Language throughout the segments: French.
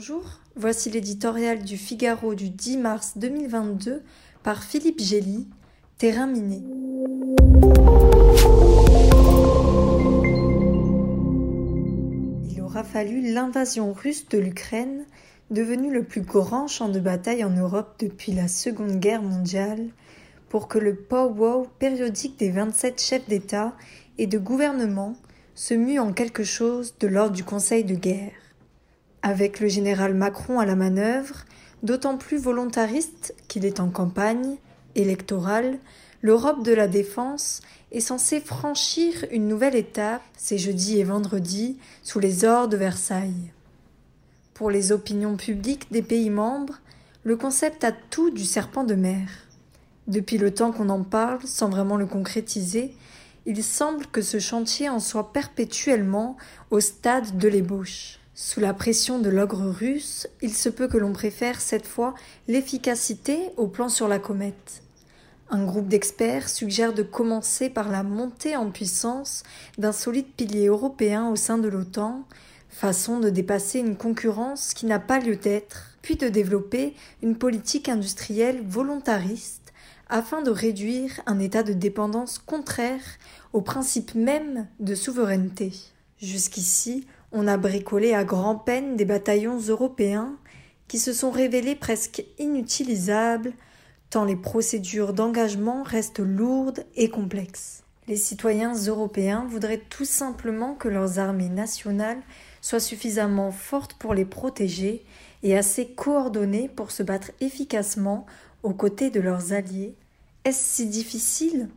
Bonjour, voici l'éditorial du Figaro du 10 mars 2022 par Philippe Gély, Terrain miné. Il aura fallu l'invasion russe de l'Ukraine, devenu le plus grand champ de bataille en Europe depuis la Seconde Guerre mondiale, pour que le pow-wow périodique des 27 chefs d'État et de gouvernement se mue en quelque chose de l'ordre du Conseil de guerre. Avec le général Macron à la manœuvre, d'autant plus volontariste qu'il est en campagne électorale, l'Europe de la défense est censée franchir une nouvelle étape ces jeudi et vendredi sous les ors de Versailles. Pour les opinions publiques des pays membres, le concept a tout du serpent de mer. Depuis le temps qu'on en parle sans vraiment le concrétiser, il semble que ce chantier en soit perpétuellement au stade de l'ébauche. Sous la pression de l'ogre russe, il se peut que l'on préfère cette fois l'efficacité au plan sur la comète. Un groupe d'experts suggère de commencer par la montée en puissance d'un solide pilier européen au sein de l'OTAN, façon de dépasser une concurrence qui n'a pas lieu d'être, puis de développer une politique industrielle volontariste afin de réduire un état de dépendance contraire au principe même de souveraineté. Jusqu'ici, on a bricolé à grand-peine des bataillons européens qui se sont révélés presque inutilisables tant les procédures d'engagement restent lourdes et complexes. Les citoyens européens voudraient tout simplement que leurs armées nationales soient suffisamment fortes pour les protéger et assez coordonnées pour se battre efficacement aux côtés de leurs alliés. Est-ce si difficile?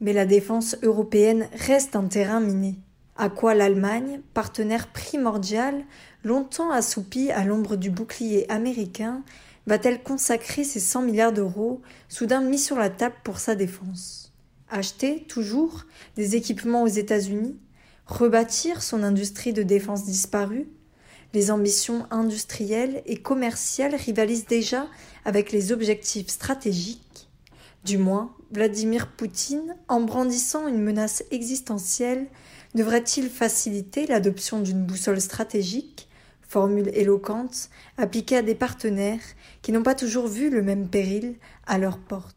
Mais la défense européenne reste un terrain miné. À quoi l'Allemagne, partenaire primordial, longtemps assoupi à l'ombre du bouclier américain, va-t-elle consacrer ses 100 milliards d'euros, soudain mis sur la table pour sa défense? Acheter, toujours, des équipements aux États-Unis? Rebâtir son industrie de défense disparue? Les ambitions industrielles et commerciales rivalisent déjà avec les objectifs stratégiques? Du moins, Vladimir Poutine, en brandissant une menace existentielle, devrait-il faciliter l'adoption d'une boussole stratégique, formule éloquente, appliquée à des partenaires qui n'ont pas toujours vu le même péril à leur porte?